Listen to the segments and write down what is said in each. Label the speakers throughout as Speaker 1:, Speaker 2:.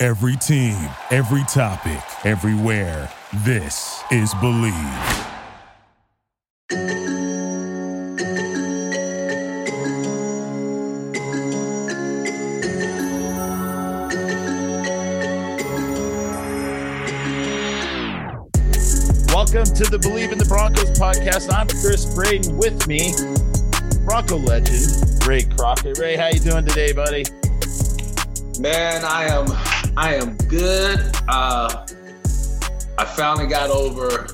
Speaker 1: Every team, every topic, everywhere. This is Believe.
Speaker 2: Welcome to the Believe in the Broncos podcast. I'm Chris Braden. With me, Bronco legend Ray Crockett. Ray, how you doing today, buddy?
Speaker 3: Man, I am I am good. Uh I finally got over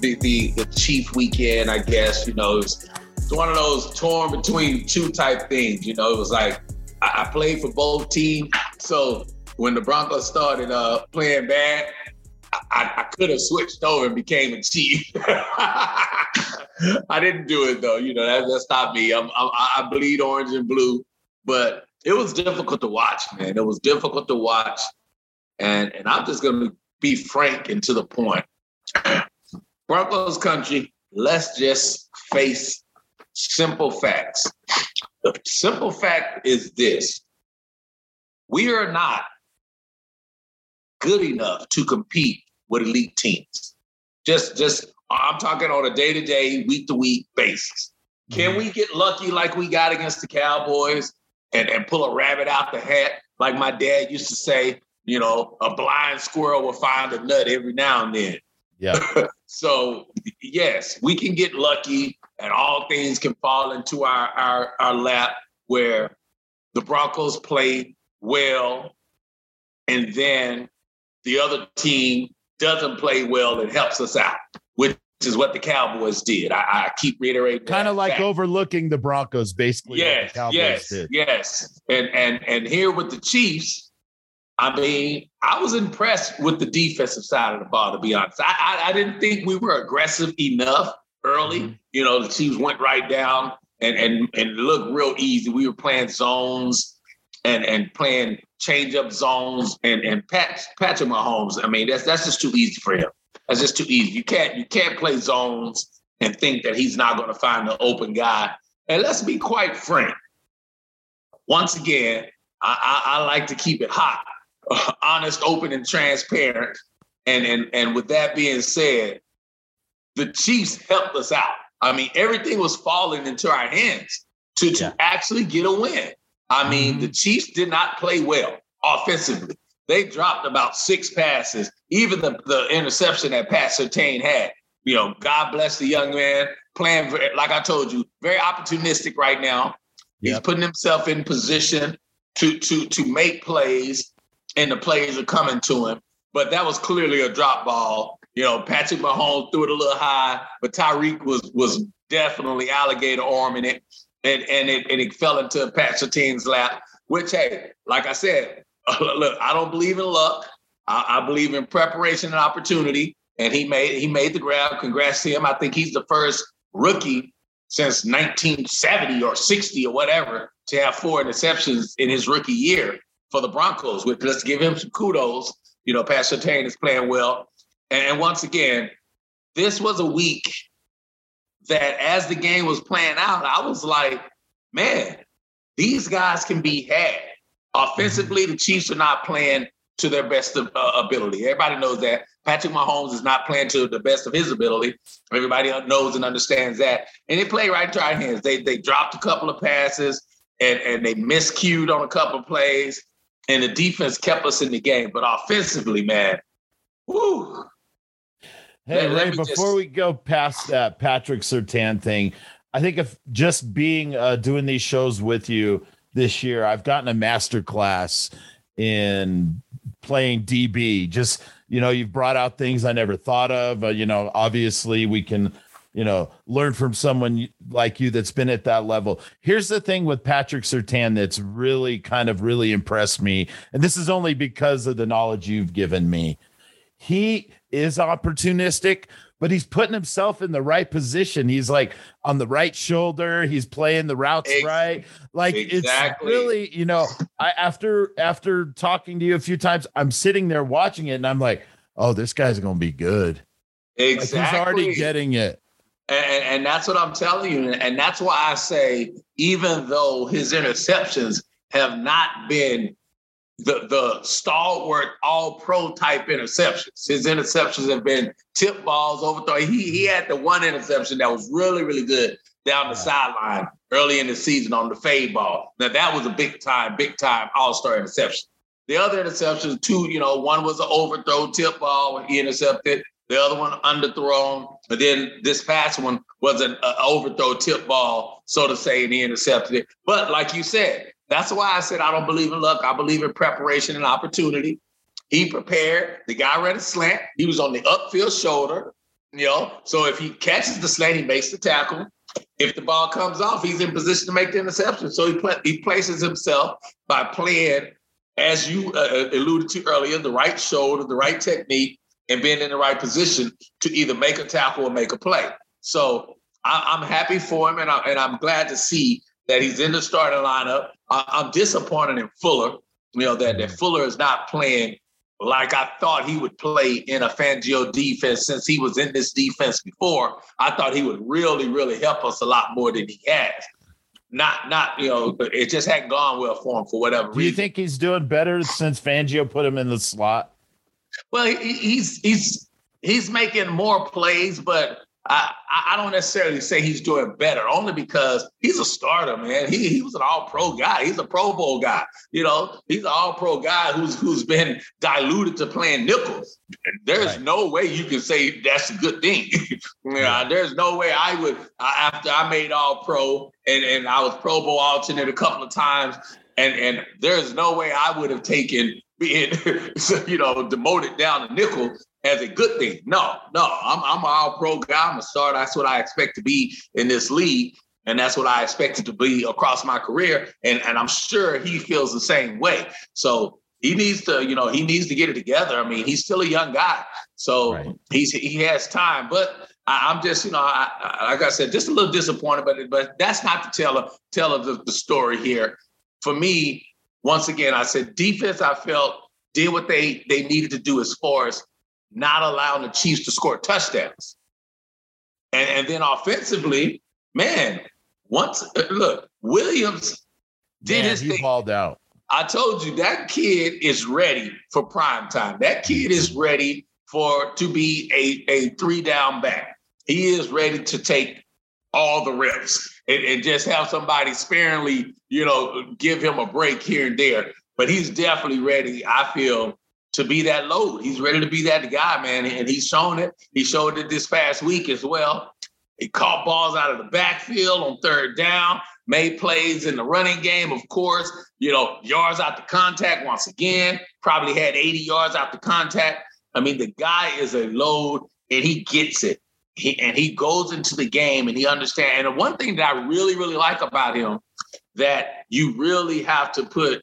Speaker 3: the the, the Chief weekend, I guess. You know, it was, it's one of those torn between two type things. You know, it was like I, I played for both teams. So when the Broncos started uh playing bad, I, I could have switched over and became a chief. I didn't do it though. You know, that, that's not me. I'm, I'm, I bleed orange and blue, but it was difficult to watch, man. It was difficult to watch, and and I'm just going to be frank and to the point. Broncos country. Let's just face simple facts. The simple fact is this: we are not good enough to compete with elite teams. Just, just I'm talking on a day to day, week to week basis. Can mm-hmm. we get lucky like we got against the Cowboys and, and pull a rabbit out the hat? Like my dad used to say, you know, a blind squirrel will find a nut every now and then.
Speaker 2: Yeah.
Speaker 3: so yes, we can get lucky and all things can fall into our, our, our lap where the Broncos play well and then the other team doesn't play well and helps us out, is what the Cowboys did. I, I keep reiterating.
Speaker 2: Kind of like
Speaker 3: fact.
Speaker 2: overlooking the Broncos, basically.
Speaker 3: Yes,
Speaker 2: Cowboys
Speaker 3: yes,
Speaker 2: did.
Speaker 3: yes. And and and here with the Chiefs, I mean, I was impressed with the defensive side of the ball. To be honest, I I, I didn't think we were aggressive enough early.
Speaker 2: Mm-hmm.
Speaker 3: You know, the Chiefs went right down and and and looked real easy. We were playing zones and and playing change up zones and and Pat Patrick Mahomes. I mean, that's that's just too easy for him. That's just too easy. You can't you can't play zones and think that he's not going to find an open guy. And let's be quite frank. Once again, I, I, I like to keep it hot, honest, open, and transparent. And and and with that being said, the Chiefs helped us out. I mean, everything was falling into our hands to, to
Speaker 2: Yeah.
Speaker 3: actually get a win. I mean, the mm-hmm. Chiefs did not play well offensively. They dropped about six passes, even the, the interception that Pat Surtain had. You know, God bless the young man, playing, very, like I told you, very opportunistic right now. He's putting himself in position to, to, to make plays, and the plays are coming to him. But that was clearly a drop ball. You know, Patrick Mahomes threw it a little high, but Tyreek was was definitely alligator arming it and and it and it fell into Pat Surtain's lap. Which, hey, like I said, look, I don't believe in luck. I, I believe in preparation and opportunity. And he made he made the grab. Congrats to him. I think he's the first rookie since 1970 or 60 or whatever to have four interceptions in his rookie year for the Broncos. Let's give him some kudos. You know, Pat Surtain is playing well. And once again, this was a week that as the game was playing out, I was like, man, these guys can be had. Offensively, the Chiefs are not playing to their best of, uh, ability. Everybody knows that. Patrick Mahomes is not playing to the best of his ability. Everybody knows and understands that. And they play right into our hands. They they dropped a couple of passes and, and they miscued on a couple of plays. And the defense kept us in the game. But offensively, man, whoo,
Speaker 2: Hey,
Speaker 3: Let- let
Speaker 2: Ray,
Speaker 3: me
Speaker 2: before
Speaker 3: just-
Speaker 2: we go past that Patrick Surtain thing, I think if just being uh, doing these shows with you this year, I've gotten a master class in playing DB. Just you know, you've brought out things I never thought of. Uh, you know, obviously we can you know, learn from someone like you that's been at that level. Here's the thing with Patrick Surtain that's really kind of really impressed me. And this is only because of the knowledge you've given me. He is opportunistic, but he's putting himself in the right position. He's like on the right shoulder. He's playing the routes right. Like exactly. it's really, you know, I after after talking to you a few times, I'm sitting there watching it and I'm like, oh, this guy's gonna be good.
Speaker 3: Exactly.
Speaker 2: Like he's already getting it.
Speaker 3: And, and that's what I'm telling you. And that's why I say, even though his interceptions have not been the the stalwart all pro type interceptions. His interceptions have been tip balls, overthrow. He he had the one interception that was really, really good down the sideline early in the season on the fade ball. Now that was a big time, big time all-star interception. The other interceptions, two, you know, one was an overthrow tip ball when he intercepted, the other one underthrown. But then this past one was an, an overthrow tip ball, so to say, and he intercepted it. But like you said, that's why I said I don't believe in luck. I believe in preparation and opportunity. He prepared. The guy ran a slant. He was on the upfield shoulder. You know, so if he catches the slant, he makes the tackle. If the ball comes off, he's in position to make the interception. So he he places himself by playing, as you uh, uh, alluded to earlier, the right shoulder, the right technique, and being in the right position to either make a tackle or make a play. So I, am happy for him, and, I, and I'm glad to see that he's in the starting lineup. I, am disappointed in Fuller, you know, that, that mm. Fuller is not playing like I thought he would play in a Fangio defense since he was in this defense before. I thought he would really, really help us a lot more than he has. Not, not, you know, it just hadn't gone well for him for whatever
Speaker 2: Do you think he's doing better since Fangio put him in the slot?
Speaker 3: Well, he, he's he's he's making more plays, but I, I don't necessarily say he's doing better, only because he's a starter, man. He, he was an all pro guy. He's a Pro Bowl guy. You know, he's an all pro guy who's who's been diluted to playing nickels. There's right. no way you can say that's a good thing. yeah, there's no way I would after I made all pro and, and I was Pro Bowl alternate a couple of times, and and there's no way I would have taken being you know demoted down to nickel as a good thing. No, no, I'm I'm an all pro guy. I'm a star. That's what I expect to be in this league. And that's what I expected to be across my career. And, and I'm sure he feels the same way. So he needs to, you know, he needs to get it together. I mean, he's still a young guy. So right. he's he has time. But I, am just, you know, I, I, like I said, just a little disappointed, but but that's not the tell tell of the, the story here. For me, once again, I said defense, I felt did what they they needed to do as far as not allowing the Chiefs to score touchdowns. And, and then offensively, man, once uh, look, Williams did man, his
Speaker 2: he
Speaker 3: thing.
Speaker 2: Balled out.
Speaker 3: I told you that kid is ready for prime time. That kid is ready for to be a, a three down back. He is ready to take all the reps and, and just have somebody sparingly, you know, give him a break here and there. But he's definitely ready, I feel, to be that load. He's ready to be that guy, man. And he's shown it. He showed it this past week as well. He caught balls out of the backfield on third down, made plays in the running game, of course. You know, yards out the contact once again, probably had 80 yards out the contact. I mean, the guy is a load and he gets it. He, and he goes into the game and he understands. And the one thing that I really, really like about him that you really have to put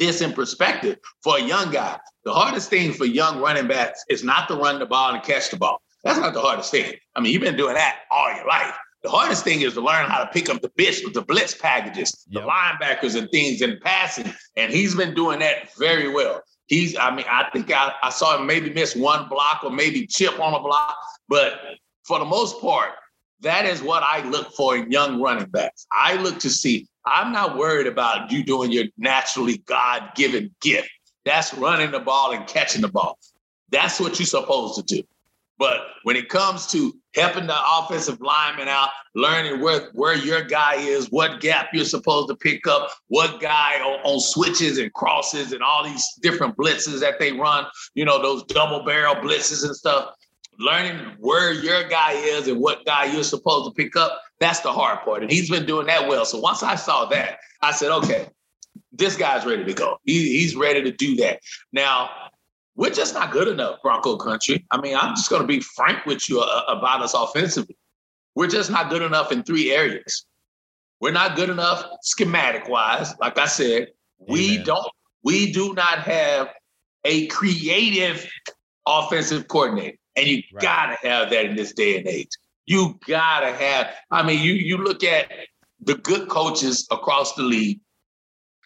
Speaker 3: this in perspective for a young guy. The hardest thing for young running backs is not to run the ball and catch the ball. That's not the hardest thing. I mean, you've been doing that all your life. The hardest thing is to learn how to pick up the blitz, with the blitz packages, yep. the linebackers and things in passing. And he's been doing that very well. He's, I mean, I think I, I saw him maybe miss one block or maybe chip on a block, but for the most part, that is what I look for in young running backs. I look to see, I'm not worried about you doing your naturally God given gift. That's running the ball and catching the ball. That's what you're supposed to do. But when it comes to helping the offensive lineman out, learning where, where your guy is, what gap you're supposed to pick up, what guy on, on, switches and crosses and all these different blitzes that they run, you know, those double barrel blitzes and stuff, learning where your guy is and what guy you're supposed to pick up, that's the hard part. And he's been doing that well. So once I saw that, I said, okay, this guy's ready to go. He, he's ready to do that. Now, we're just not good enough, Bronco country. I mean, I'm just going to be frank with you uh, about us offensively. We're just not good enough in three areas. We're not good enough schematic wise. Like I said, we
Speaker 2: Amen.
Speaker 3: don't, we do not have a creative offensive coordinator. And you
Speaker 2: Right.
Speaker 3: gotta have that in this day and age. You gotta have, I mean, you you look at the good coaches across the league,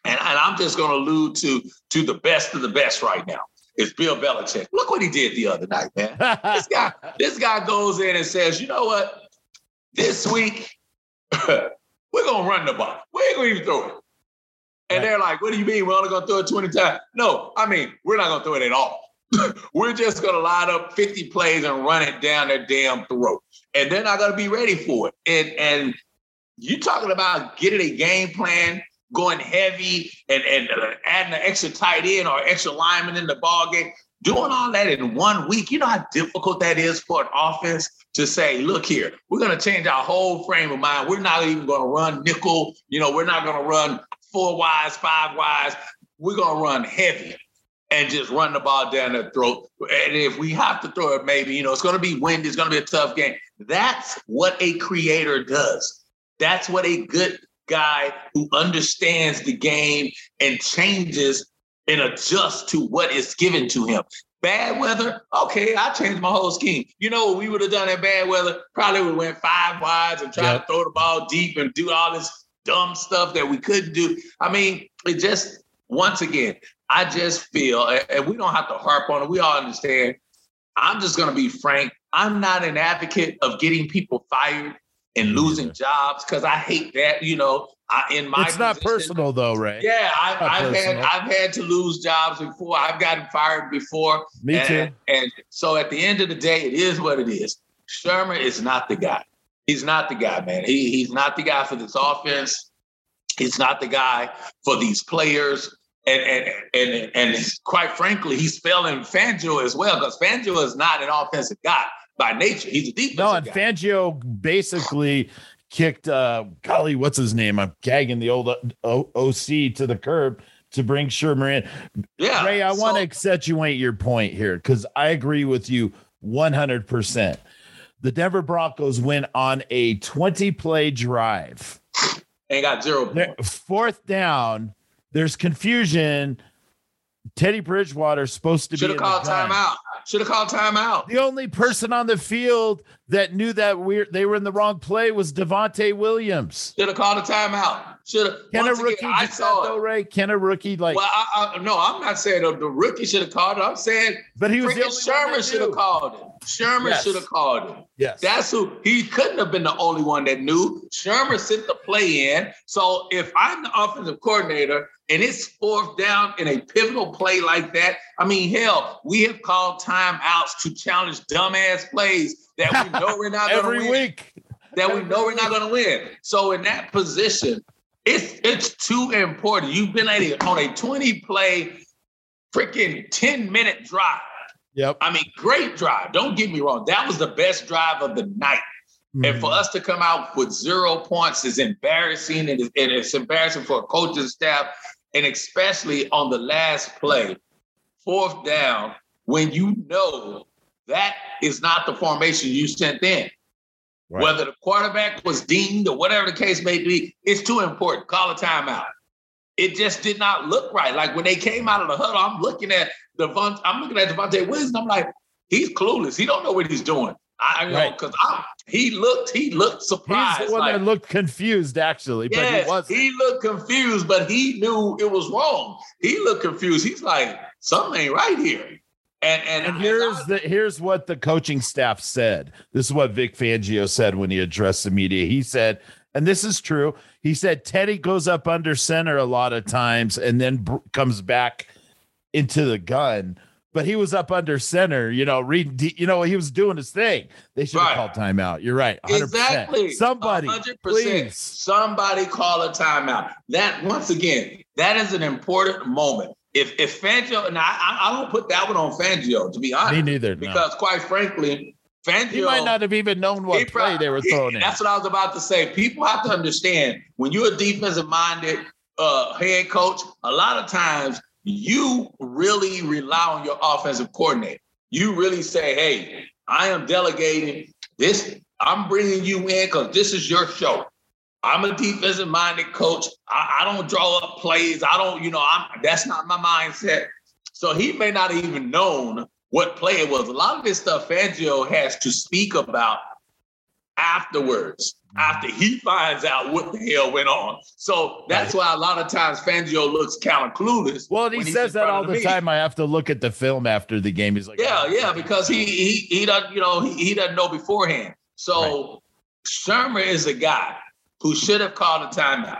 Speaker 3: and, and I'm just gonna allude to to the best of the best right now. It's Bill Belichick. Look what he did the other night, man. This guy, this guy goes in and says, you know what? This week, we're gonna run the ball. We ain't gonna even throw it. And
Speaker 2: Right.
Speaker 3: they're like, what do you mean? We're only gonna throw it 20 times. No, I mean, we're not gonna throw it at all. we're just gonna line up 50 plays and run it down their damn throat. And they're not gonna be ready for it. And and you talking about getting a game plan, going heavy and, and uh, adding an extra tight end or extra lineman in the ball game, doing all that in one week. You know how difficult that is for an offense to say, look here, we're going to change our whole frame of mind. We're not even going to run nickel. You know, we're not going to run four wise, five wise. We're going to run heavy and just run the ball down their throat. And if we have to throw it, maybe, you know, it's going to be windy. It's going to be a tough game. That's what a creator does. That's what a good guy who understands the game and changes and adjusts to what is given to him. Bad weather, okay, I changed my whole scheme. You know what we would have done in bad weather? Probably would have went five wides and tried
Speaker 2: Yep.
Speaker 3: to throw the ball deep and do all this dumb stuff that we couldn't do. I mean, it just once again, I just feel, and- we don't have to harp on it. We all understand. I'm just going to be frank. I'm not an advocate of getting people fired and losing jobs because I hate that. You know, I, in my
Speaker 2: it's not
Speaker 3: position-
Speaker 2: personal though, Ray.
Speaker 3: Yeah, I've, I've had. I've had to lose jobs before. I've gotten fired before.
Speaker 2: Me
Speaker 3: and,
Speaker 2: too.
Speaker 3: And so at the end of the day, it is what it is. Shurmur is not the guy. He's not the guy, man. He, he's not the guy for this offense. He's not the guy for these players. And and and and quite frankly, he's failing Fangio as well because Fangio is not an offensive guy by nature. He's a defensive
Speaker 2: No, and
Speaker 3: guy.
Speaker 2: Fangio basically kicked uh golly, what's his name? I'm gagging the old o- OC to the curb to bring Shurmur in.
Speaker 3: yeah,
Speaker 2: Ray, I want to accentuate your point here because I agree with you 100%. The Denver Broncos went on a 20 play drive.
Speaker 3: and got zero points.
Speaker 2: fourth down, there's confusion. Teddy Bridgewater's supposed to be
Speaker 3: Should have called timeout. Should have called timeout.
Speaker 2: The only person on the field that knew that we they were in the wrong play was Javonte Williams.
Speaker 3: Should have called a timeout. Should have.
Speaker 2: Can a rookie
Speaker 3: again, I saw
Speaker 2: that though. Ray? Can a rookie like?
Speaker 3: Well, I, I, no, I'm not saying the, the rookie should have called it. I'm saying
Speaker 2: but he was the only Shurmur
Speaker 3: should have called it. Shurmur
Speaker 2: Yes.
Speaker 3: should have called him.
Speaker 2: Yes,
Speaker 3: That's who he couldn't have been the only one that knew. Shurmur sent the play in. So if I'm the offensive coordinator and it's fourth down in a pivotal play like that, I mean, hell, we have called timeouts to challenge dumbass plays that we know we're not going to
Speaker 2: every
Speaker 3: win
Speaker 2: week.
Speaker 3: that we know we're not going to win. So in that position, it's it's too important. You've been at a, on a 20 play, freaking 10 minute drive.
Speaker 2: Yep.
Speaker 3: I mean, great drive. Don't get me wrong. That was the best drive of the night. And for mm-hmm. us to come out with zero points is embarrassing, and it's, and embarrassing for a coaching staff, and especially on the last play, fourth down, when you know that is not the formation you sent in.
Speaker 2: Right.
Speaker 3: Whether the quarterback was deemed or whatever the case may be, it's too important. Call a timeout. It just did not look right. Like when they came out of the huddle, I'm looking at Devont, I'm looking at Javonte Williams, and I'm like, he's clueless. He don't know what he's doing. I know
Speaker 2: Right.
Speaker 3: because he looked, he looked surprised.
Speaker 2: He's the one
Speaker 3: like,
Speaker 2: that looked confused, actually, but he
Speaker 3: he looked confused, but he knew it was wrong. He looked confused. He's like, something ain't right here. And and,
Speaker 2: and
Speaker 3: I-
Speaker 2: here's the here's what the coaching staff said. This is what Vic Fangio said when he addressed the media. He said, and this is true. He said Teddy goes up under center a lot of times and then br- comes back into the gun. But he was up under center, you know, reading, de- you know, he was doing his thing. They should have
Speaker 3: Right.
Speaker 2: called timeout. You're right. 100%.
Speaker 3: Exactly.
Speaker 2: Somebody,
Speaker 3: 100%.
Speaker 2: please.
Speaker 3: Somebody call a timeout. That once again, that is an important moment. If if Fangio and I, I, I don't put that one on Fangio to be honest,
Speaker 2: Me neither. No.
Speaker 3: because quite frankly, Fangio
Speaker 2: He might not have even known what
Speaker 3: he
Speaker 2: play they were throwing in.
Speaker 3: That's what I was about to say. People have to understand when you're a defensive minded uh, head coach, a lot of times you really rely on your offensive coordinator. You really say, hey, I am delegating this. I'm bringing you in because this is your show. I'm a defensive minded coach. I, I, don't draw up plays. I don't, you know, I'm that's not my mindset. So he may not have even known what play it was. A lot of this stuff Fangio has to speak about afterwards, after he finds out what the hell went on. So that's why a lot of times Fangio looks kind of clueless.
Speaker 2: Well, he says that all the time. I have to look at the film after the game. He's like,
Speaker 3: Yeah, oh, yeah, because he he he doesn't, you know, he, he doesn't know beforehand. So right. Shurmur is a guy who should have called a timeout.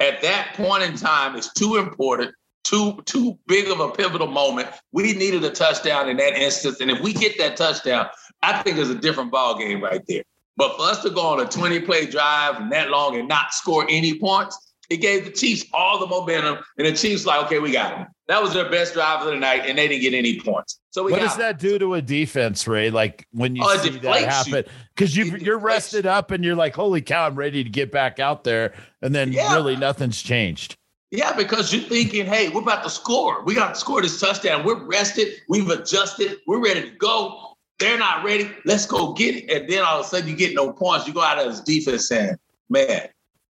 Speaker 3: At that point in time, it's too important, too too big of a pivotal moment. We needed a touchdown in that instance, and if we get that touchdown, I think it's a different ball game right there. But for us to go on a 20 play drive and that long and not score any points, it gave the Chiefs all the momentum, and the Chiefs like, okay, we got them. That was their best drive of the night, and they didn't get any points. So
Speaker 2: what does that do to a defense, Ray? Like when you oh, see that happen, because you you're rested up and you're like, holy cow, I'm ready to get back out there, and then yeah. really nothing's changed.
Speaker 3: Yeah, because you're thinking, hey, we're about to score. We got to score this touchdown. We're rested. We've adjusted. We're ready to go. They're not ready. Let's go get it. And then all of a sudden you get no points. You go out of as defense saying, man,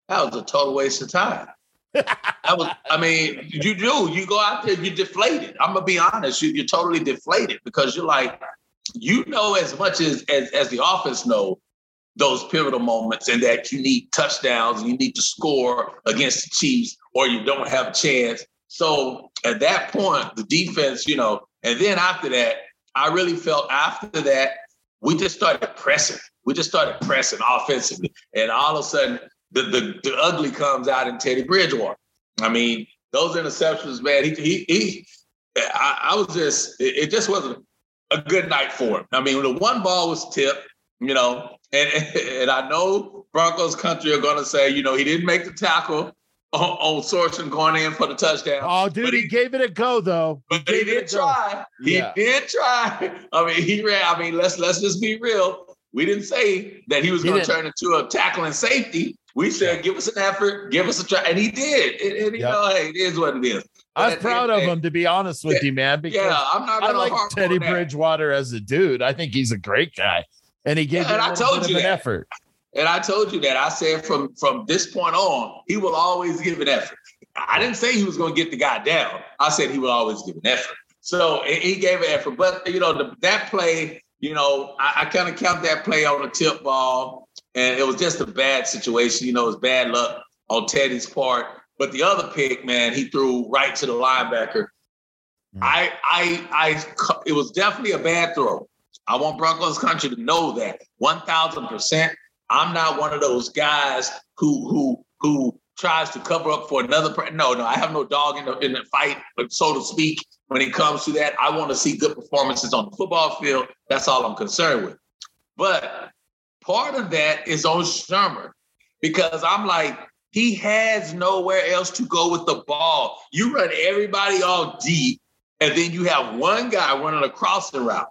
Speaker 3: that was a total waste of time. that was, I mean, you do. You go out there, you're deflated. I'm gonna be honest. You, are totally deflated because you're like, you know, as much as, as as the offense know those pivotal moments, and that you need touchdowns and you need to score against the Chiefs, or you don't have a chance. So at that point, the defense, you know, and then after that, I really felt after that we just started pressing. We just started pressing offensively, and all of a sudden the, the, the ugly comes out in Teddy Bridgewater. I mean, those interceptions, man, he, he, he I, I was just, it, it, just wasn't a good night for him. I mean, the one ball was tipped, you know, and, and I know Broncos country are going to say, you know, he didn't make the tackle on, on Sorensen going in for the touchdown.
Speaker 2: Oh, dude, he, he, gave it a go though.
Speaker 3: But he, he did try. He did try. I mean, he ran. I mean, let's let's just be real. We didn't say that he was going to turn into a tackling safety. We said, give us an effort, give us a try. And he did. And, and you yep. know, hey, it is what it is.
Speaker 2: I was proud of him, to be honest with yeah, you, man. Because yeah, I'm not. I like Teddy Bridgewater as a dude. I think he's a great guy, and he gave yeah, and I told you an effort.
Speaker 3: And I told you that. I said from from this point on, he will always give an effort. I didn't say he was going to get the guy down. I said he will always give an effort. So he gave an effort. But you know, the, that play, you know, I, I kind of count that play on a tip ball and it was just a bad situation. You know, it was bad luck on Teddy's part. But the other pick, man, he threw right to the linebacker. Mm. I, I, I, it was definitely a bad throw. I want Broncos country to know that one thousand percent. I'm not one of those guys who who who tries to cover up for another. no, no, I have no dog in the in the fight, so to speak. When it comes to that, I want to see good performances on the football field. That's all I'm concerned with. But Part of that is on Shurmur because I'm like, he has nowhere else to go with the ball. You run everybody all deep, and then you have one guy running a crossing route.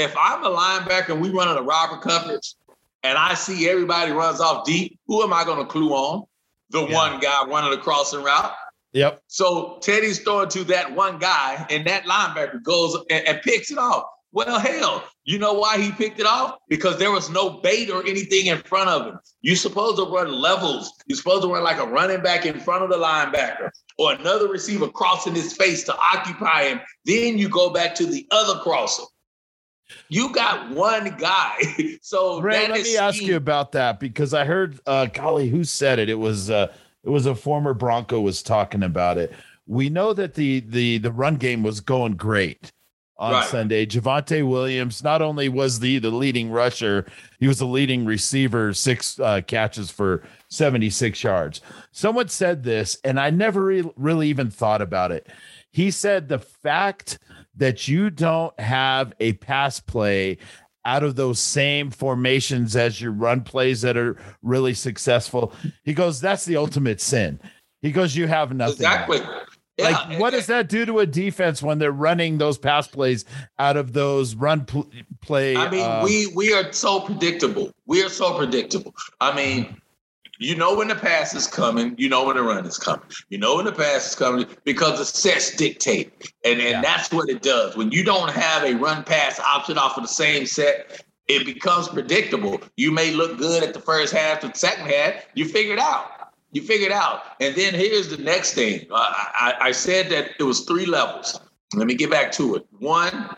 Speaker 3: If I'm a linebacker and we running a robber coverage, and I see everybody runs off deep, who am I going to clue on? The yeah. one guy running a crossing route.
Speaker 2: Yep.
Speaker 3: So Teddy's throwing to that one guy, and that linebacker goes and, and picks it off. Well, hell, you know why he picked it off? Because there was no bait or anything in front of him. You're supposed to run levels. You're supposed to run like a running back in front of the linebacker or another receiver crossing his face to occupy him. Then you go back to the other crosser. You got one guy. so
Speaker 2: Ray, let me ask you about that because I heard uh golly, who said it? It was uh it was a former Bronco was talking about it. We know that the the the run game was going great on right. Sunday. Javonte Williams not only was the the leading rusher, he was the leading receiver, six uh, catches for 76 yards. Someone said this, and I never re- really even thought about it. He said the fact that you don't have a pass play out of those same formations as your run plays that are really successful. He goes, that's the ultimate sin. He goes, you have nothing.
Speaker 3: Exactly.
Speaker 2: Yeah, like, what does that do to a defense when they're running those pass plays out of those run pl- play?
Speaker 3: I mean, uh, we we are so predictable. We are so predictable. I mean, you know when the pass is coming. You know when the run is coming. You know when the pass is coming because the sets dictate, and and yeah. that's what it does. When you don't have a run pass option off of the same set, it becomes predictable. You may look good at the first half, the second half, you figure it out. You figure it out. And then here's the next thing. I, I, I said that it was three levels. Let me get back to it. One,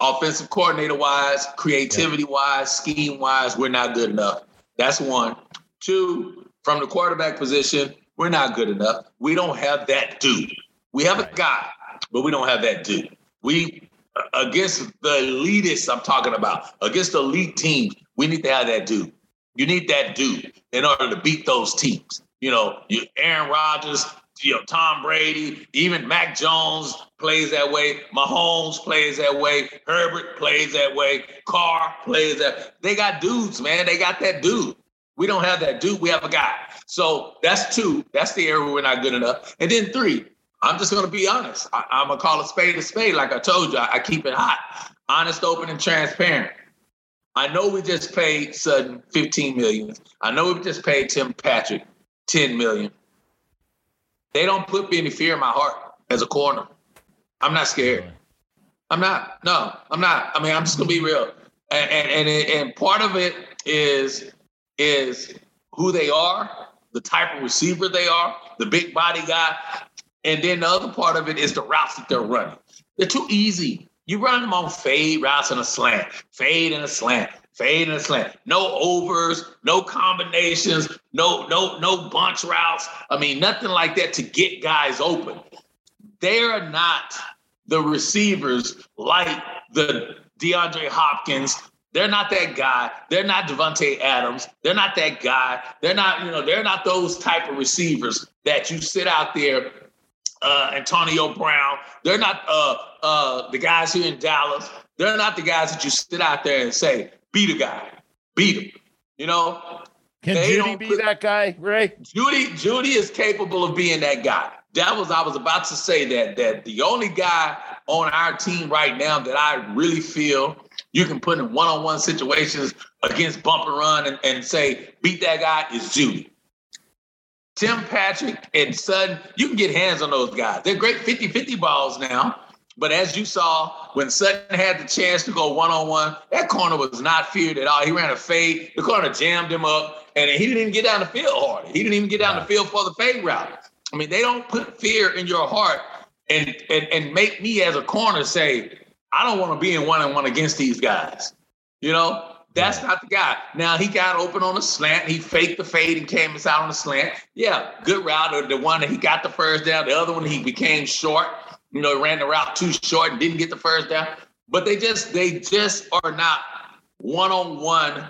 Speaker 3: offensive coordinator wise, creativity wise, scheme wise, we're not good enough. That's one. Two, from the quarterback position, we're not good enough. We don't have that dude. We have a guy, but we don't have that dude. We against the elitists I'm talking about, against the elite teams, we need to have that dude. You need that dude in order to beat those teams. You know, you Aaron Rodgers, you know, Tom Brady, even Mac Jones plays that way. Mahomes plays that way. Herbert plays that way. Carr plays that. They got dudes, man. They got that dude. We don't have that dude. We have a guy. So that's two. That's the area we're not good enough. And then three, I'm just gonna be honest. I, am gonna call a spade a spade. Like I told you, I, I keep it hot, honest, open, and transparent. I know we just paid Sutton 15 million. I know we just paid Tim Patrick 10 million. They don't put any fear in my heart as a corner. I'm not scared. I'm not. No, I'm not. I mean, I'm just gonna be real. And and and, and part of it is is who they are, the type of receiver they are, the big body guy, and then the other part of it is the routes that they're running. They're too easy. You run them on fade routes and a slant, fade and a slant, fade and a slant. No overs, no combinations, no no no bunch routes. I mean, nothing like that to get guys open. They are not the receivers like the DeAndre Hopkins. They're not that guy. They're not Davante Adams. They're not that guy. They're not, you know, they're not those type of receivers that you sit out there, uh, Antonio Brown. They're not uh, uh, the guys here in Dallas. They're not the guys that you sit out there and say, beat a guy, beat him. You know,
Speaker 2: can they Jeudy be put, that guy, Ray?
Speaker 3: Jeudy, Jeudy is capable of being that guy. That was I was about to say that that the only guy on our team right now that I really feel you can put in one-on-one situations against bump and run and, and say beat that guy is Jeudy. Tim Patrick and Sutton, you can get hands on those guys. They're great 50-50 balls now. But as you saw, when Sutton had the chance to go one on one, that corner was not feared at all. He ran a fade. The corner jammed him up, and he didn't even get down the field hard. He didn't even get down the field for the fade route. I mean, they don't put fear in your heart and and, and make me as a corner say, I don't want to be in one on one against these guys. You know, that's not the guy. Now he got open on a slant. He faked the fade and came out on a slant. Yeah, good route. The one that he got the first down. The other one he became short you know, ran the route too short and didn't get the first down. But they just they just are not one-on-one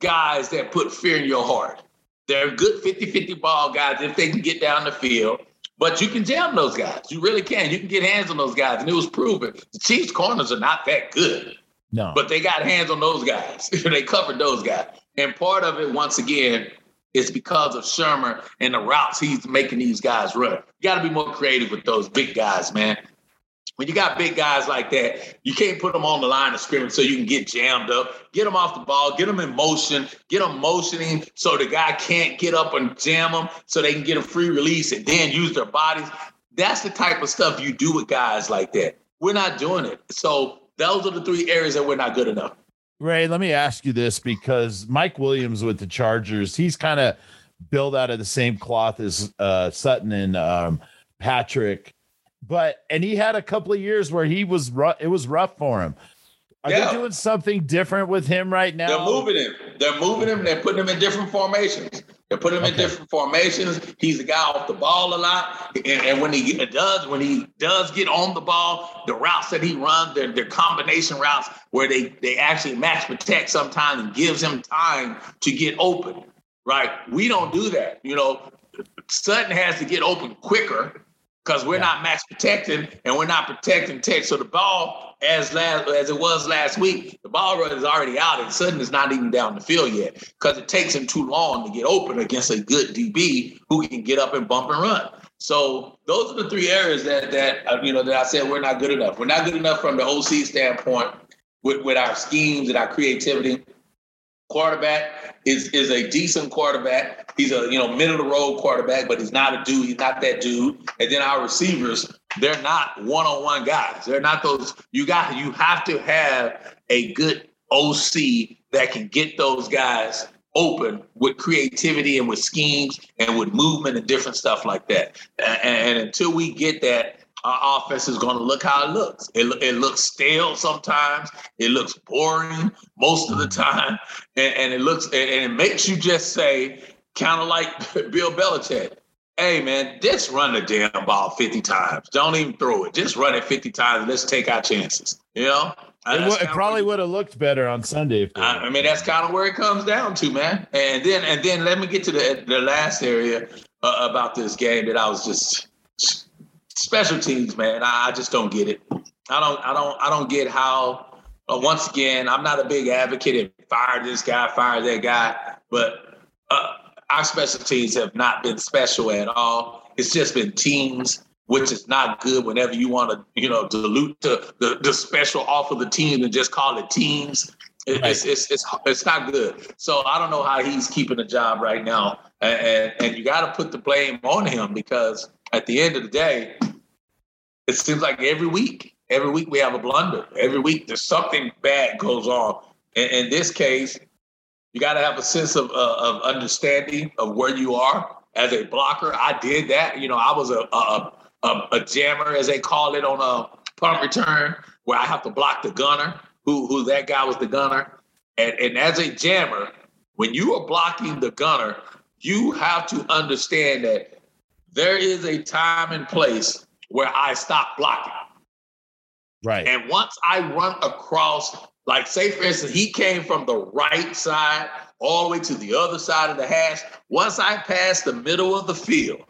Speaker 3: guys that put fear in your heart. They're good 50-50 ball guys if they can get down the field. But you can jam those guys. You really can. You can get hands on those guys. And it was proven. The Chiefs corners are not that good.
Speaker 2: No.
Speaker 3: But they got hands on those guys. they covered those guys. And part of it, once again, is because of Shurmur and the routes he's making these guys run. You got to be more creative with those big guys, man. When you got big guys like that, you can't put them on the line of scrimmage so you can get jammed up. Get them off the ball, get them in motion, get them motioning so the guy can't get up and jam them so they can get a free release and then use their bodies. That's the type of stuff you do with guys like that. We're not doing it. So those are the three areas that we're not good enough.
Speaker 2: Ray, let me ask you this because Mike Williams with the Chargers, he's kind of built out of the same cloth as uh, Sutton and um, Patrick, but and he had a couple of years where he was rough. It was rough for him. Are yeah. they doing something different with him right now?
Speaker 3: They're moving him. They're moving him. They're putting him in different formations. They're putting him okay. in different formations. He's a guy off the ball a lot, and, and, when he does, when he does get on the ball, the routes that he runs, they're, they're combination routes where they they actually match protect sometimes and gives him time to get open. Right? We don't do that. You know, Sutton has to get open quicker because we're yeah. not max protecting and we're not protecting tech. So the ball, as last as it was last week, the ball run is already out and Sutton is not even down the field yet because it takes him too long to get open against a good DB who can get up and bump and run. So those are the three areas that that uh, you know that I said we're not good enough. We're not good enough from the OC standpoint with, with our schemes and our creativity. Quarterback is is a decent quarterback. He's a you know middle of the road quarterback, but he's not a dude. He's not that dude. And then our receivers, they're not one on one guys. They're not those. You got you have to have a good OC that can get those guys open with creativity and with schemes and with movement and different stuff like that. And, and until we get that, our offense is going to look how it looks. It, it looks stale sometimes. It looks boring most of the time, and, and it looks and it makes you just say, kind of like Bill Belichick. Hey man, just run the damn ball 50 times. Don't even throw it. Just run it 50 times. Let's take our chances. You know?
Speaker 2: It, w- it probably would have looked better on Sunday.
Speaker 3: I, I, mean, that's kind of where it comes down to, man. And then, and then, let me get to the the last area uh, about this game that I was just special teams, man. I, just don't get it. I don't, I don't, I don't get how. Uh, once again, I'm not a big advocate of fire this guy, fire that guy, but uh, our special teams have not been special at all. It's just been teams which is not good whenever you want to, you know, dilute the, the, the special off of the team and just call it teams. It, right. it's, it's, it's, it's not good. So I don't know how he's keeping a job right now. And, and you got to put the blame on him because at the end of the day, it seems like every week, every week we have a blunder. Every week there's something bad goes on. In, in this case, you got to have a sense of, uh, of understanding of where you are as a blocker. I did that. You know, I was a, a a, a jammer, as they call it, on a punt return, where I have to block the gunner, who who that guy was the gunner. And, and as a jammer, when you are blocking the gunner, you have to understand that there is a time and place where I stop blocking.
Speaker 2: Right.
Speaker 3: And once I run across, like say for instance, he came from the right side all the way to the other side of the hash. Once I pass the middle of the field,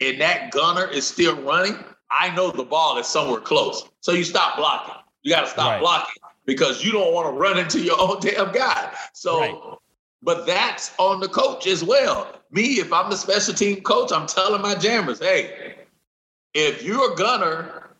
Speaker 3: and that gunner is still running, I know the ball is somewhere close. So you stop blocking. You got to stop right. blocking because you don't want to run into your own damn guy. So, right. But that's on the coach as well. Me, if I'm the special team coach, I'm telling my jammers, hey, if you're a gunner,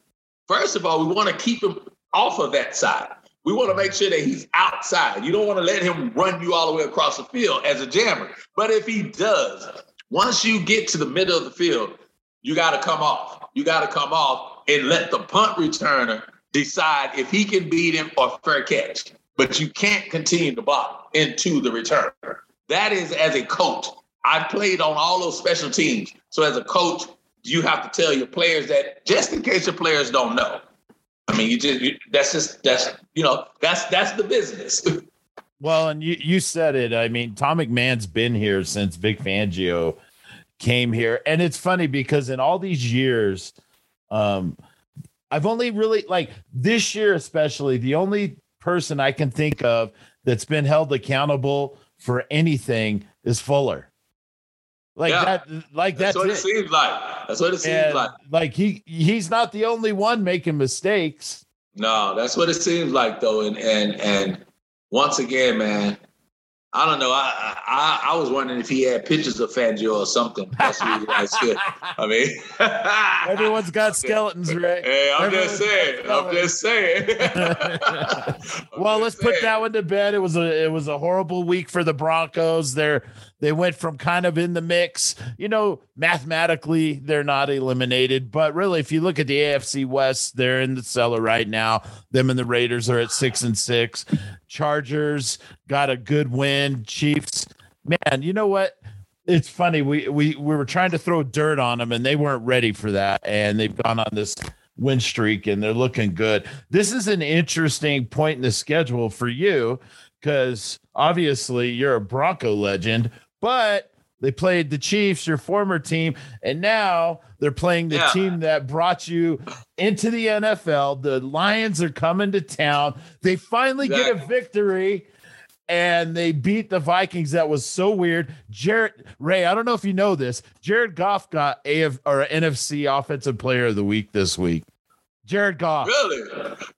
Speaker 3: first of all, we want to keep him off of that side. We want to make sure that he's outside. You don't want to let him run you all the way across the field as a jammer. But if he does, once you get to the middle of the field, you got to come off. You got to come off and let the punt returner decide if he can beat him or fair catch. But you can't continue to block into the returner. That is as a coach. I've played on all those special teams. So as a coach, you have to tell your players that just in case your players don't know. I mean, you just you, that's just that's you know that's that's the business.
Speaker 2: Well, and you you said it. I mean, Tom McMahon's been here since Vic Fangio came here, and it's funny because in all these years, um, I've only really like this year especially the only person I can think of that's been held accountable for anything is Fuller. Like yeah. that, like
Speaker 3: that's,
Speaker 2: that's
Speaker 3: what
Speaker 2: it.
Speaker 3: it. seems like. That's what it seems
Speaker 2: and
Speaker 3: like.
Speaker 2: Like he he's not the only one making mistakes.
Speaker 3: No, that's what it seems like though. And and and once again, man, I don't know. I, I I was wondering if he had pictures of Fangio or something. That's really nice. I mean,
Speaker 2: everyone's got skeletons, right?
Speaker 3: Hey, I'm Everyone's just saying. I'm just saying.
Speaker 2: well, let's saying. put that one to bed. It was a it was a horrible week for the Broncos. They're they went from kind of in the mix. You know, mathematically they're not eliminated, but really, if you look at the AFC West, they're in the cellar right now. Them and the Raiders are at six and six. Chargers got a good win. Chiefs, man, you know what? It's funny. We we we were trying to throw dirt on them, and they weren't ready for that. And they've gone on this win streak, and they're looking good. This is an interesting point in the schedule for you because obviously you're a Bronco legend, but they played the Chiefs, your former team, and now they're playing the yeah. team that brought you into the NFL. The Lions are coming to town. They finally exactly. get a victory and they beat the Vikings. That was so weird. Jared Ray, I don't know if you know this. Jared Goff got AF or NFC Offensive Player of the Week this week. Jared Goff.
Speaker 3: Really?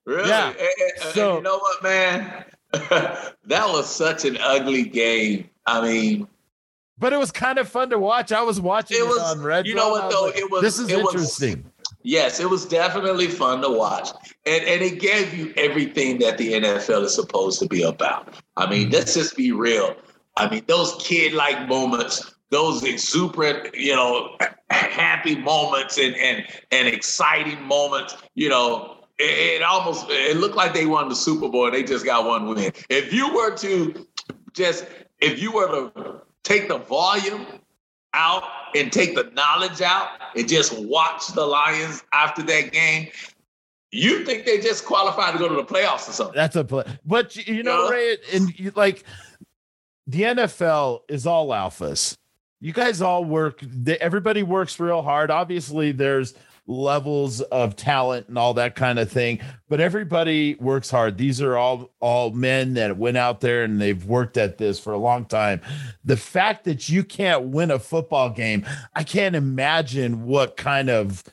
Speaker 3: Really? Yeah. And, and, so, and you know what, man? that was such an ugly game. I mean,
Speaker 2: but it was kind of fun to watch. I was watching it, was, on Red.
Speaker 3: You know what though?
Speaker 2: Like,
Speaker 3: it was.
Speaker 2: This is
Speaker 3: it
Speaker 2: interesting.
Speaker 3: Was, yes, it was definitely fun to watch, and and it gave you everything that the NFL is supposed to be about. I mean, mm-hmm. let's just be real. I mean, those kid-like moments, those exuberant, you know, happy moments, and and and exciting moments. You know, it, it almost it looked like they won the Super Bowl. They just got one win. If you were to just if you were to take the volume out and take the knowledge out and just watch the Lions after that game, you think they just qualified to go to the playoffs or something?
Speaker 2: That's a play, but you know, Ray, and you, like the NFL is all alphas. You guys all work. Everybody works real hard. Obviously, there's levels of talent and all that kind of thing. But everybody works hard. These are all all men that went out there and they've worked at this for a long time. The fact that you can't win a football game i can't imagine what kind of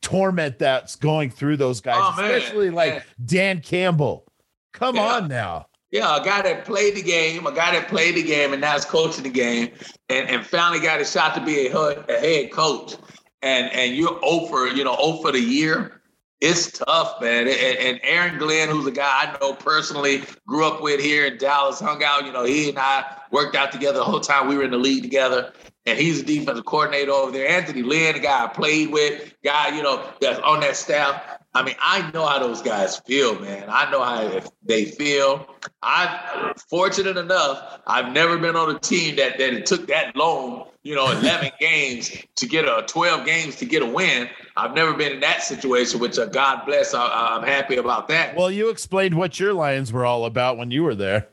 Speaker 2: torment that's going through those guys oh, especially like man. dan campbell. Come yeah. on now.
Speaker 3: Yeah, a guy that played the game, a guy that played the game and now is coaching the game, and, and finally got a shot to be a, a head coach and and you're over, you know, over the year, it's tough, man. And, and, Aaron Glenn, who's a guy I know personally, grew up with here in Dallas, hung out. You know, he and I worked out together the whole time we were in the league together. And he's a defensive coordinator over there. Anthony Lynn, the guy I played with, guy, you know, that's on that staff. I mean, I know how those guys feel, man. I know how they feel. I'm fortunate enough, I've never been on a team that, that it took that long, you know, 11 games to get a 12 games to get a win. I've never been in that situation, which uh, God bless. I, I'm happy about that.
Speaker 2: Well, you explained what your Lions were all about when you were there.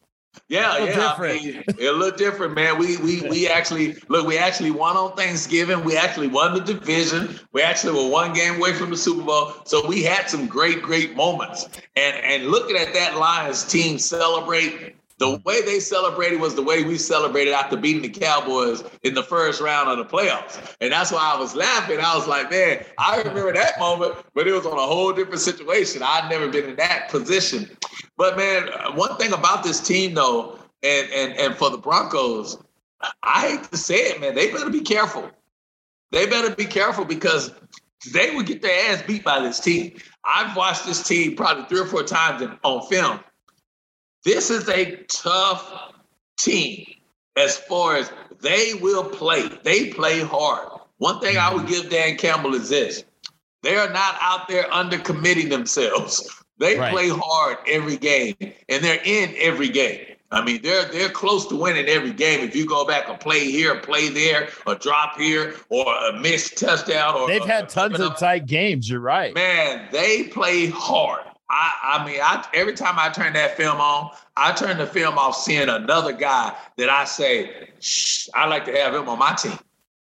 Speaker 3: Yeah, yeah. I mean, it looked different, man. We we we actually look. We actually won on Thanksgiving. We actually won the division. We actually were one game away from the Super Bowl. So we had some great, great moments. And and looking at that Lions team celebrate the mm-hmm. way they celebrated was the way we celebrated after beating the Cowboys in the first round of the playoffs. And that's why I was laughing. I was like, man, I remember that moment, but it was on a whole different situation. I'd never been in that position. But man, one thing about this team though, and and and for the Broncos, I hate to say it, man, they better be careful. They better be careful because they would get their ass beat by this team. I've watched this team probably three or four times in, on film this is a tough team as far as they will play. They play hard. One thing I would mm-hmm. give Dan Campbell is this they are not out there undercommitting themselves. They right. play hard every game and they're in every game. I mean, they're they're close to winning every game. If you go back and play here, play there, a drop here, or a missed touchdown, or
Speaker 2: they've had tons of tight games. You're right,
Speaker 3: man. They play hard. I, I mean, I every time I turn that film on, I turn the film off seeing another guy that I say, Shh, I like to have him on my team.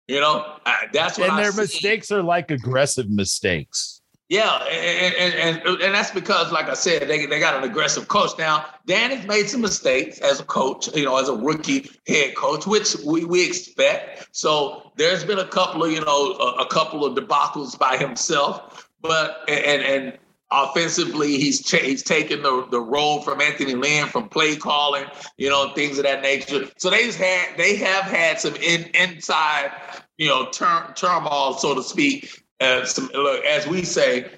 Speaker 3: You know, that's what.
Speaker 2: And
Speaker 3: I
Speaker 2: their see. mistakes are like aggressive mistakes.
Speaker 3: Yeah, and, and, and and that's because, like I said, they they got an aggressive coach. Now, Dan has made some mistakes as a coach, you know, as a rookie head coach, which we, we expect. So there's been a couple of, you know, a, a couple of debacles by himself, but and and Offensively, he's ch- he's taken the, the role from Anthony Lynn from play calling, you know, things of that nature. So they've had they have had some in, inside, you know, tur- turmoil, so to speak, uh, some, look, as we say.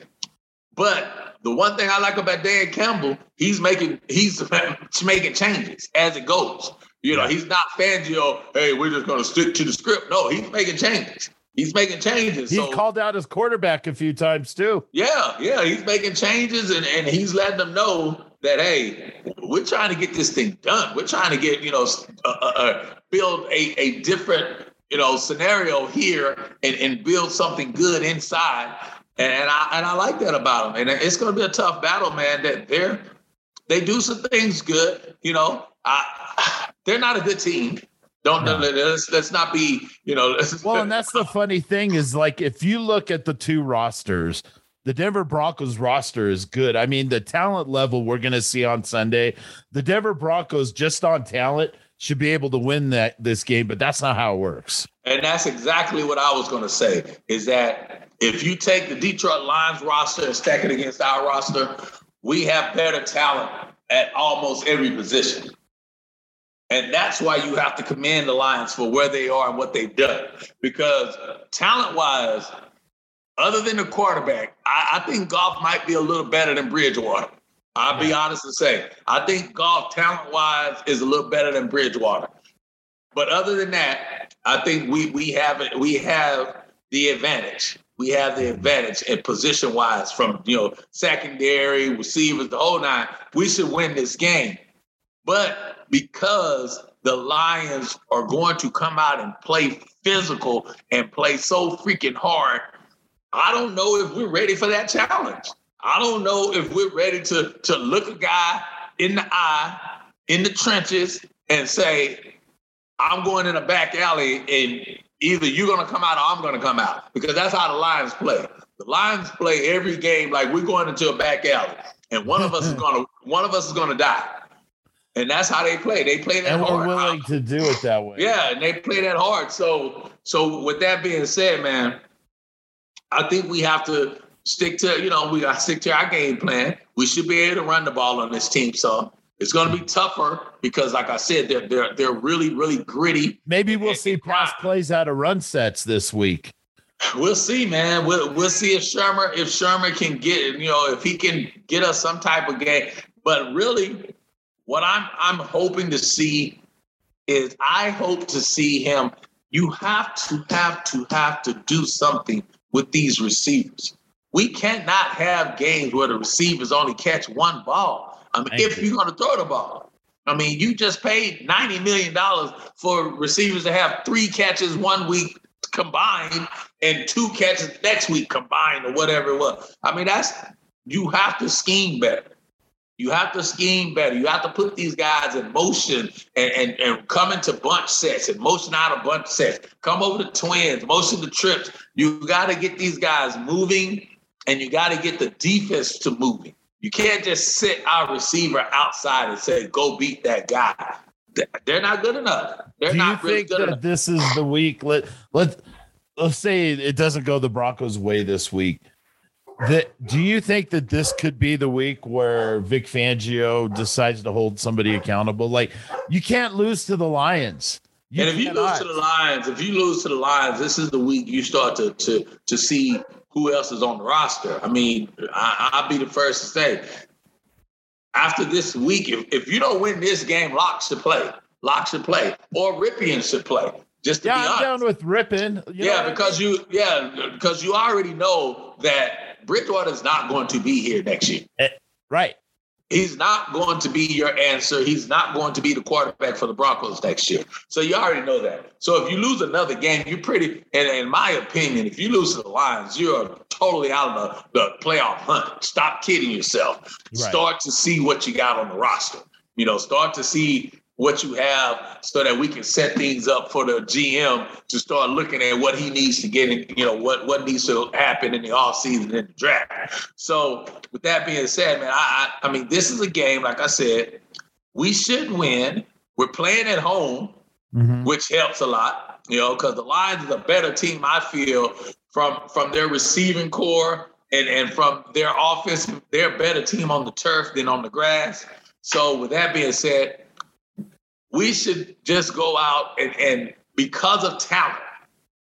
Speaker 3: But the one thing I like about Dan Campbell, he's making he's making changes as it goes. You know, he's not Fangio. Hey, we're just going to stick to the script. No, he's making changes. He's making changes.
Speaker 2: He so, called out his quarterback a few times too.
Speaker 3: Yeah, yeah, he's making changes and, and he's letting them know that hey, we're trying to get this thing done. We're trying to get you know uh, uh, uh, build a, a different you know scenario here and, and build something good inside. And, and I and I like that about them. And it's going to be a tough battle, man. That they're they do some things good. You know, I, they're not a good team. Don't no. let's, let's not be, you know.
Speaker 2: well, and that's the funny thing is like if you look at the two rosters, the Denver Broncos roster is good. I mean, the talent level we're going to see on Sunday, the Denver Broncos just on talent should be able to win that this game, but that's not how it works.
Speaker 3: And that's exactly what I was going to say is that if you take the Detroit Lions roster and stack it against our roster, we have better talent at almost every position. And that's why you have to commend the Lions for where they are and what they've done. Because talent wise, other than the quarterback, I, I, think Goff might be a little better than Bridgewater. I'll be honest and say, I think Goff talent wise is a little better than Bridgewater. But other than that, I think we we have it, we have the advantage. we have the advantage and position wise from you know secondary receivers, the whole nine. We should win this game, but because the Lions are going to come out and play physical and play so freaking hard, I don't know if we're ready for that challenge. I don't know if we're ready to to look a guy in the eye in the trenches and say, I'm going in a back alley and either you're going to come out or I'm going to come out because that's how the Lions play. The Lions play every game like we're going into a back alley and one of us is going to one of us is going to die. And that's how they play. They play that hard.
Speaker 2: and
Speaker 3: hard.
Speaker 2: we're willing to do it that way.
Speaker 3: Yeah, and they play that hard. So so with that being said, man, I think we have to stick to, you know, we got to stick to our game plan. We should be able to run the ball on this team. So it's going to be tougher because, like I said, they're they're they're really really gritty.
Speaker 2: Maybe we'll see pass plays out of run sets this week.
Speaker 3: We'll see, man. We'll we'll see if Shurmur if Shurmur can get you know if he can get us some type of game. But really, what I'm I'm hoping to see is I hope to see him. You have to have to have to do something with these receivers. We cannot have games where the receivers only catch one ball. I mean,
Speaker 2: Thank
Speaker 3: if
Speaker 2: you.
Speaker 3: you're going to throw the ball. I mean, you just paid $90 million for receivers to have three catches one week combined and two catches next week combined or whatever it was. I mean, that's, you have to scheme better. You have to scheme better. You have to put these guys in motion and, and, and come into bunch sets and motion out of bunch sets. Come over the twins, motion the trips. You got to get these guys moving and you got to get the defense to moving. You can't just sit our receiver outside and say, go beat that guy. They're not good enough. They're
Speaker 2: Do you
Speaker 3: not really
Speaker 2: think
Speaker 3: good
Speaker 2: that
Speaker 3: enough.
Speaker 2: this is the week? Let let let's say it doesn't go the Broncos' way this week. That do you think that this could be the week where Vic Fangio decides to hold somebody accountable? Like you can't lose to the Lions. You
Speaker 3: and if you lose to the Lions, if you lose to the Lions, this is the week you start to to to see who else is on the roster. I mean, I, I'll be the first to say, after this week, if, if you don't win this game, Lock should play. Lock should play, or Rypien should play. Just to
Speaker 2: yeah,
Speaker 3: be
Speaker 2: I'm
Speaker 3: honest.
Speaker 2: down with Rypien. You
Speaker 3: yeah,
Speaker 2: what I
Speaker 3: because you yeah because you already know that Bridgewater's not going to be here next year.
Speaker 2: Eh, right.
Speaker 3: He's not going to be your answer. He's not going to be the quarterback for the Broncos next year. So you already know that. So if you lose another game, you're pretty. And in my opinion, if you lose to the Lions, you're totally out of the, the playoff hunt. Stop kidding yourself.
Speaker 2: Right.
Speaker 3: Start to see what you got on the roster. You know, start to see what you have so that we can set things up for the GM to start looking at what he needs to get in, you know, what, what needs to happen in the offseason and the draft. So with that being said, man, I, I I mean, this is a game, like I said, we should win. We're playing at home,
Speaker 2: Mhm.
Speaker 3: which helps a lot, you know, because the Lions is a better team, I feel, from from their receiving core and, and from their offense, they're a better team on the turf than on the grass. So with that being said, we should just go out and, and because of talent,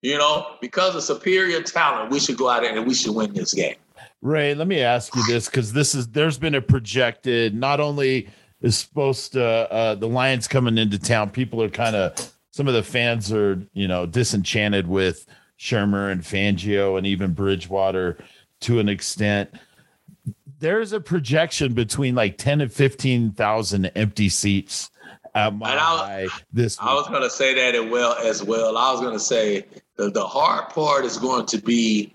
Speaker 3: you know, because of superior talent, we should go out and we should win this game.
Speaker 2: Ray, let me ask you this because this is there's been a projected not only is supposed to uh, the Lions coming into town, people are kind of some of the fans are you know disenchanted with Shurmur and Fangio and even Bridgewater to an extent. There's a projection between like ten and fifteen thousand empty seats
Speaker 3: And
Speaker 2: high this
Speaker 3: I was going to say that as well as well. I was going to say the, the hard part is going to be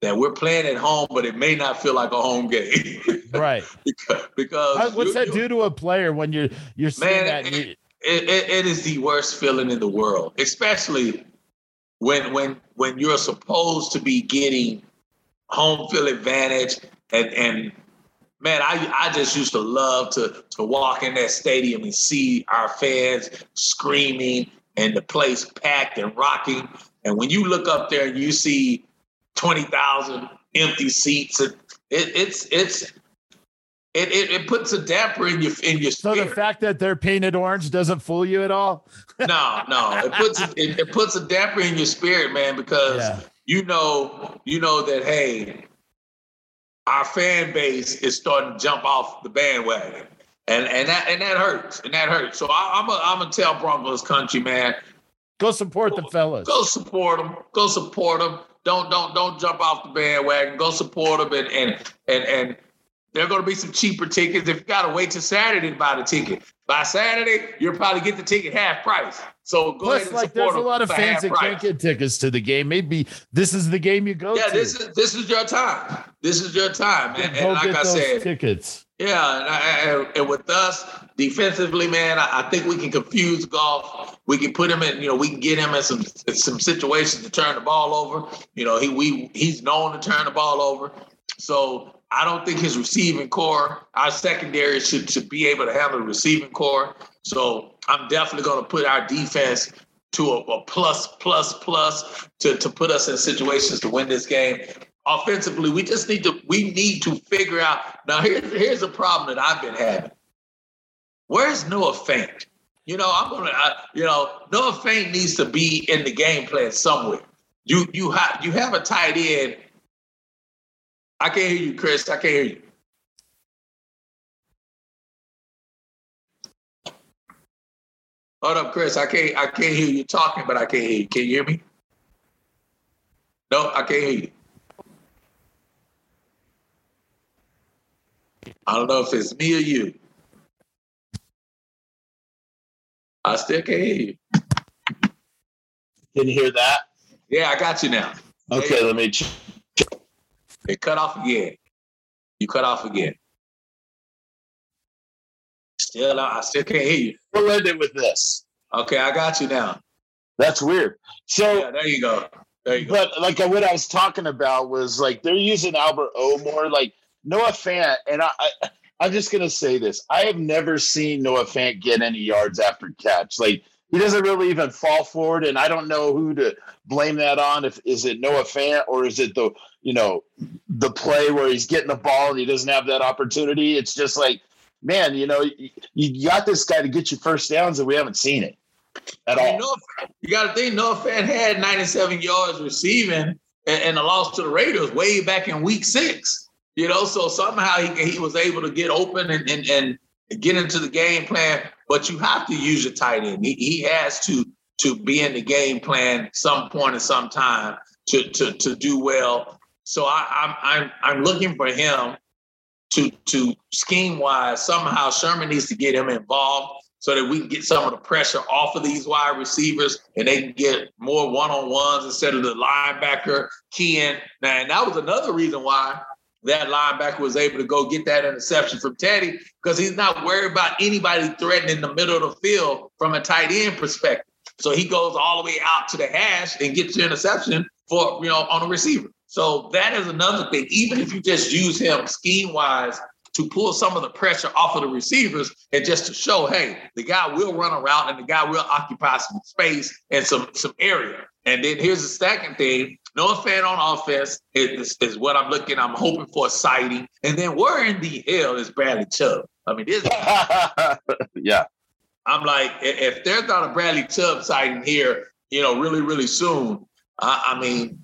Speaker 3: that we're playing at home, but it may not feel like a home game
Speaker 2: right.
Speaker 3: because, because
Speaker 2: What's
Speaker 3: you-
Speaker 2: that do to a player when you're you're saying
Speaker 3: Man,
Speaker 2: that?
Speaker 3: it-
Speaker 2: you-
Speaker 3: it, it, it is the worst feeling in the world, especially when when when you're supposed to be getting home field advantage and and man, I I just used to love to to walk in that stadium and see our fans screaming and the place packed and rocking. And when you look up there and you see twenty thousand empty seats, it, it it's it's it, it it puts a damper in your in your
Speaker 2: So the fact that they're painted orange doesn't fool you at all?
Speaker 3: no, no. It puts it, it puts a damper in your spirit, man, because
Speaker 2: Yeah.
Speaker 3: you know you know that hey, our fan base is starting to jump off the bandwagon, and and that and that hurts, and that hurts. So I, I'm a, I'm gonna tell Broncos country, man,
Speaker 2: Go support the fellas.
Speaker 3: go support them, go support them. don't don't don't jump off the bandwagon. Go support them and and and and there are going to be some cheaper tickets. If you got to wait till Saturday to buy the ticket, by Saturday you'll probably get the ticket half price. So go
Speaker 2: Plus,
Speaker 3: ahead and
Speaker 2: like, there's a lot of fans that can't get tickets to the game. Maybe this is the game you go to.
Speaker 3: Yeah,
Speaker 2: to.
Speaker 3: this is this is your time. This is your time, and, and like I said,
Speaker 2: tickets.
Speaker 3: yeah, and, I- and, with us defensively, man, I, I think we can confuse Goff. We can put him in, you know, we can get him in some some situations to turn the ball over. You know, he we he's known to turn the ball over. So I don't think his receiving core, our secondary should should be able to handle the receiving core. So I'm definitely going to put our defense to a, a plus plus plus to to put us in situations to win this game offensively, we just need to we need to figure out. Now here's here's a problem that I've been having. Where's Noah Fant? You know, I'm gonna, I, you know, Noah Fant needs to be in the game plan somewhere. You you have you have a tight end. I can't hear you, Chris. I can't hear you. Hold up, Chris. I can't I can't hear you talking, but I can't hear you. Can you hear me? No, I can't hear you. I don't know if it's me or you. I still can't hear you.
Speaker 2: Can you hear that?
Speaker 3: Yeah, I got you now.
Speaker 2: Okay, let me. Ch-
Speaker 3: It cut off again. You cut off again. Still, I still can't hear you.
Speaker 2: we'll end it with this.
Speaker 3: Okay, I got you now.
Speaker 2: That's weird. So,
Speaker 3: Yeah, there you go. There you go.
Speaker 2: but like uh, what I was talking about was like they're using Albert O more. Like Noah Fant, and I, I I'm just gonna say this: I have never seen Noah Fant get any yards after catch. Like he doesn't really even fall forward, and I don't know who to blame that on. If is it Noah Fant or is it the you know the play where he's getting the ball and he doesn't have that opportunity? It's just like, man, you know, you, you got this guy to get you first downs, and we haven't seen it at all.
Speaker 3: you got to think Noah Fant had 97 yards receiving and, and a loss to the Raiders way back in week six. You know, so somehow he, he was able to get open and, and, and get into the game plan. But you have to use your tight end. He, he has to to be in the game plan some point at some time to to to do well. So I, I'm I'm I'm looking for him to to scheme wise somehow Shurmur needs to get him involved so that we can get some of the pressure off of these wide receivers and they can get more one-on-ones instead of the linebacker keying. Now, and that was another reason why that linebacker was able to go get that interception from Teddy because he's not worried about anybody threatening the middle of the field from a tight end perspective. So he goes all the way out to the hash and gets the interception for you know on a receiver. So that is another thing. Even if you just use him scheme wise to pull some of the pressure off of the receivers and just to show, hey, the guy will run a route and the guy will occupy some space and some some area. And then here's the second thing. No Fan on offense is, is what I'm looking. I'm hoping for a sighting. And then where in the hell is Bradley Chubb? I mean, this
Speaker 2: yeah.
Speaker 3: I'm like, if there's not a Bradley Chubb sighting here, you know, really, really soon, I, I mean,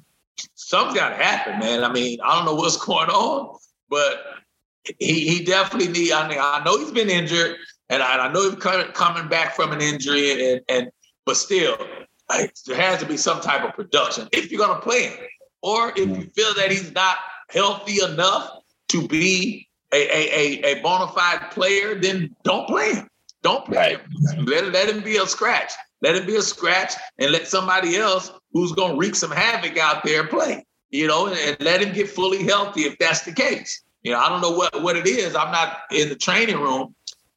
Speaker 3: something's got to happen, man. I mean, I don't know what's going on, but he he definitely need. I mean, I know he's been injured, and I, I know he's coming coming back from an injury, and and but still, like, there has to be some type of production if you're gonna play him, or if you mm. feel that he's not healthy enough to be a a a, a bona fide player, then don't play him. Don't play him. Let, let him be a scratch. Let him be a scratch and let somebody else who's going to wreak some havoc out there play, you know, and, and let him get fully healthy if that's the case. You know, I don't know what, what it is. I'm not in the training room,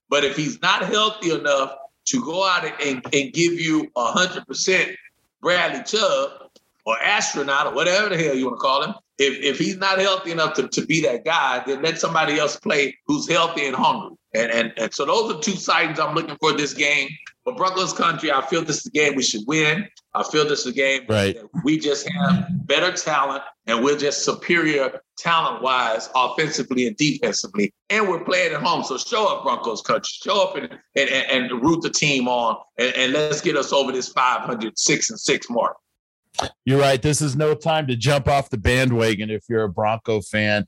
Speaker 3: but if he's not healthy enough to go out and, and give you 100% Bradley Chubb or astronaut or whatever the hell you want to call him, if, if he's not healthy enough to, to be that guy, then let somebody else play who's healthy and hungry. And, and, and so those are two sightings I'm looking for this game. But Broncos country, I feel this is a game we should win. I feel this is a game
Speaker 2: Right.
Speaker 3: that we just have better talent and we're just superior talent wise, offensively and defensively. And we're playing at home. So show up, Broncos country. Show up and, and, and, and root the team on and, and let's get us over this 500, six and six mark.
Speaker 2: You're right. This is no time to jump off the bandwagon if you're a Bronco fan.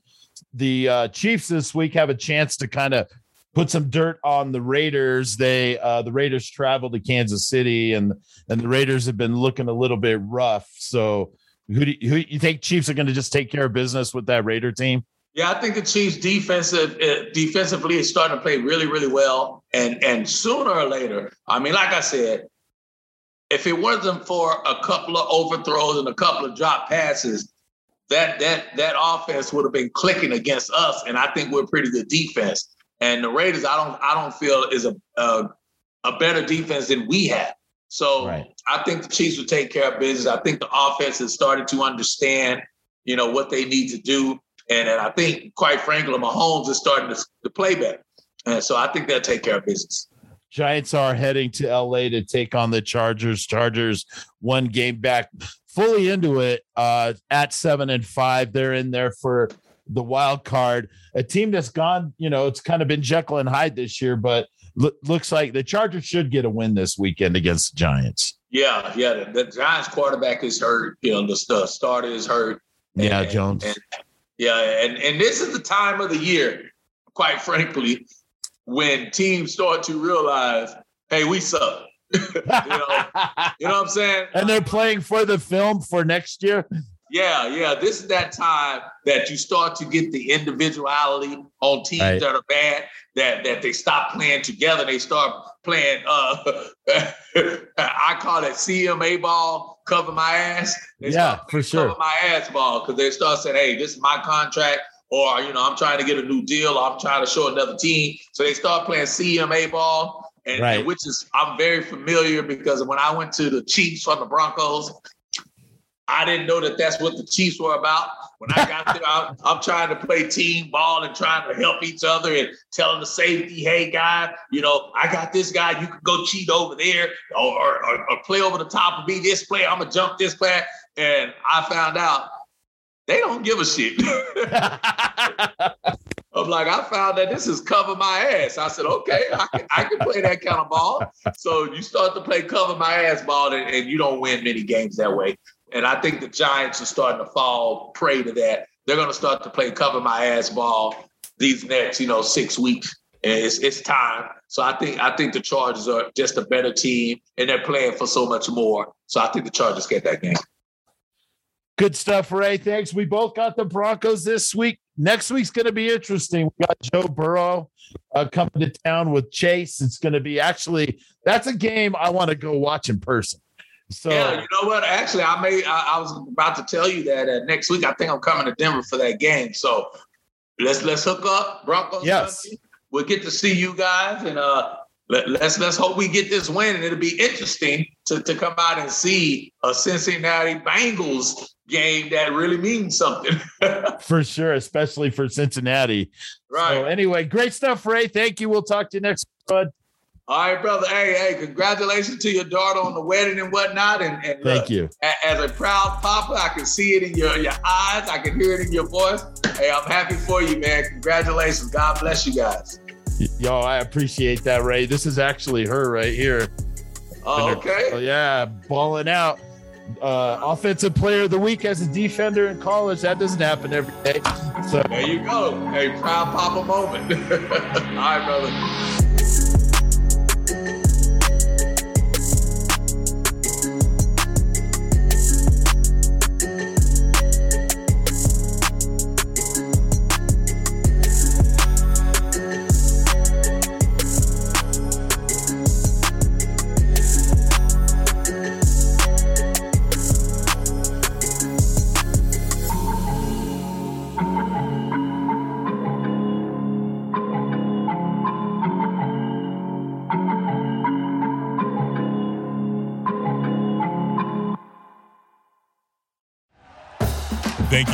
Speaker 2: The uh, Chiefs this week have a chance to kind of put some dirt on the Raiders. They uh, the Raiders travel to Kansas City, and and the Raiders have been looking a little bit rough. So Who do you, who you think Chiefs are going to just take care of business with that Raider team?
Speaker 3: Yeah, I think the Chiefs defensive uh, defensively is starting to play really, really well. And and sooner or later, I mean, like I said, if it wasn't for a couple of overthrows and a couple of drop passes, that that that offense would have been clicking against us. And I think we're pretty good defense. And the Raiders, I don't I don't feel is a a, a better defense than we have. So right. I think the Chiefs will take care of business. I think the offense has started to understand, you know, what they need to do. And, and I think, quite frankly, Mahomes is starting to, to play better. And so I think they'll take care of business.
Speaker 2: Giants are heading to LA to take on the Chargers. Chargers one game back, fully into it uh, at seven and five. They're in there for the wild card. A team that's gone, you know, it's kind of been Jekyll and Hyde this year, but looks like the Chargers should get a win this weekend against the Giants.
Speaker 3: Yeah, yeah. The, the Giants quarterback is hurt. You know, the, the starter is hurt.
Speaker 2: Yeah, and, Jones.
Speaker 3: And, yeah, and and this is the time of the year, quite frankly, when teams start to realize, hey, we suck. you, know, you know what I'm saying?
Speaker 2: And they're playing for the film for next year.
Speaker 3: Yeah, yeah. This is that time that you start to get the individuality on teams right. that are bad, that that they stop playing together. They start playing uh I call it CMA ball, cover my ass. They
Speaker 2: yeah, for sure.
Speaker 3: Cover my ass ball because they start saying, hey, this is my contract, or you know, I'm trying to get a new deal, or I'm trying to show another team. So they start playing CMA ball. And, right. and which is I'm very familiar because when I went to the Chiefs from the Broncos, I didn't know that that's what the Chiefs were about. When I got there, I'm, I'm, trying to play team ball and trying to help each other and telling the safety, hey, guy, you know, I got this guy. You can go cheat over there or, or, or play over the top of me this player. I'm going to jump this play. And I found out they don't give a shit. I'm like, I found that this is cover my ass. I said, okay, I can, I can play that kind of ball. So you start to play cover my ass ball and, and you don't win many games that way. And I think the Giants are starting to fall prey to that. They're going to start to play cover my ass ball these next, you know, six weeks. And it's it's time. So I think I think the Chargers are just a better team, and they're playing for so much more. So I think the Chargers get that game.
Speaker 2: Good stuff, Ray. Thanks. We both got the Broncos this week. Next week's going to be interesting. We got Joe Burrow uh, coming to town with Chase. It's going to be actually that's a game I want to go watch in person. So
Speaker 3: yeah, you know what? Actually, I may. I, I was about to tell you that uh, next week. I think I'm coming to Denver for that game. So let's let's hook up Broncos.
Speaker 2: Yes,
Speaker 3: Sunday. we'll get to see you guys, and uh, let, let's let's hope we get this win, and it'll be interesting to to come out and see a Cincinnati Bengals game that really means something.
Speaker 2: for sure, especially for Cincinnati.
Speaker 3: Right. So
Speaker 2: anyway, great stuff, Ray. Thank you. We'll talk to you next, bud.
Speaker 3: All right, brother. Hey, hey, congratulations to your daughter on the wedding and whatnot. And, and
Speaker 2: thank you.
Speaker 3: As a proud papa, I can see it in your, your eyes. I can hear it in your voice. Hey, I'm happy for you, man. Congratulations. God bless you guys.
Speaker 2: Yo, I appreciate that, Ray. This is actually her right here.
Speaker 3: Oh, okay.
Speaker 2: Oh, yeah, balling out. Uh, offensive player of the week as a defender in college. That doesn't happen every day.
Speaker 3: So there you go. A proud papa moment. All right, brother.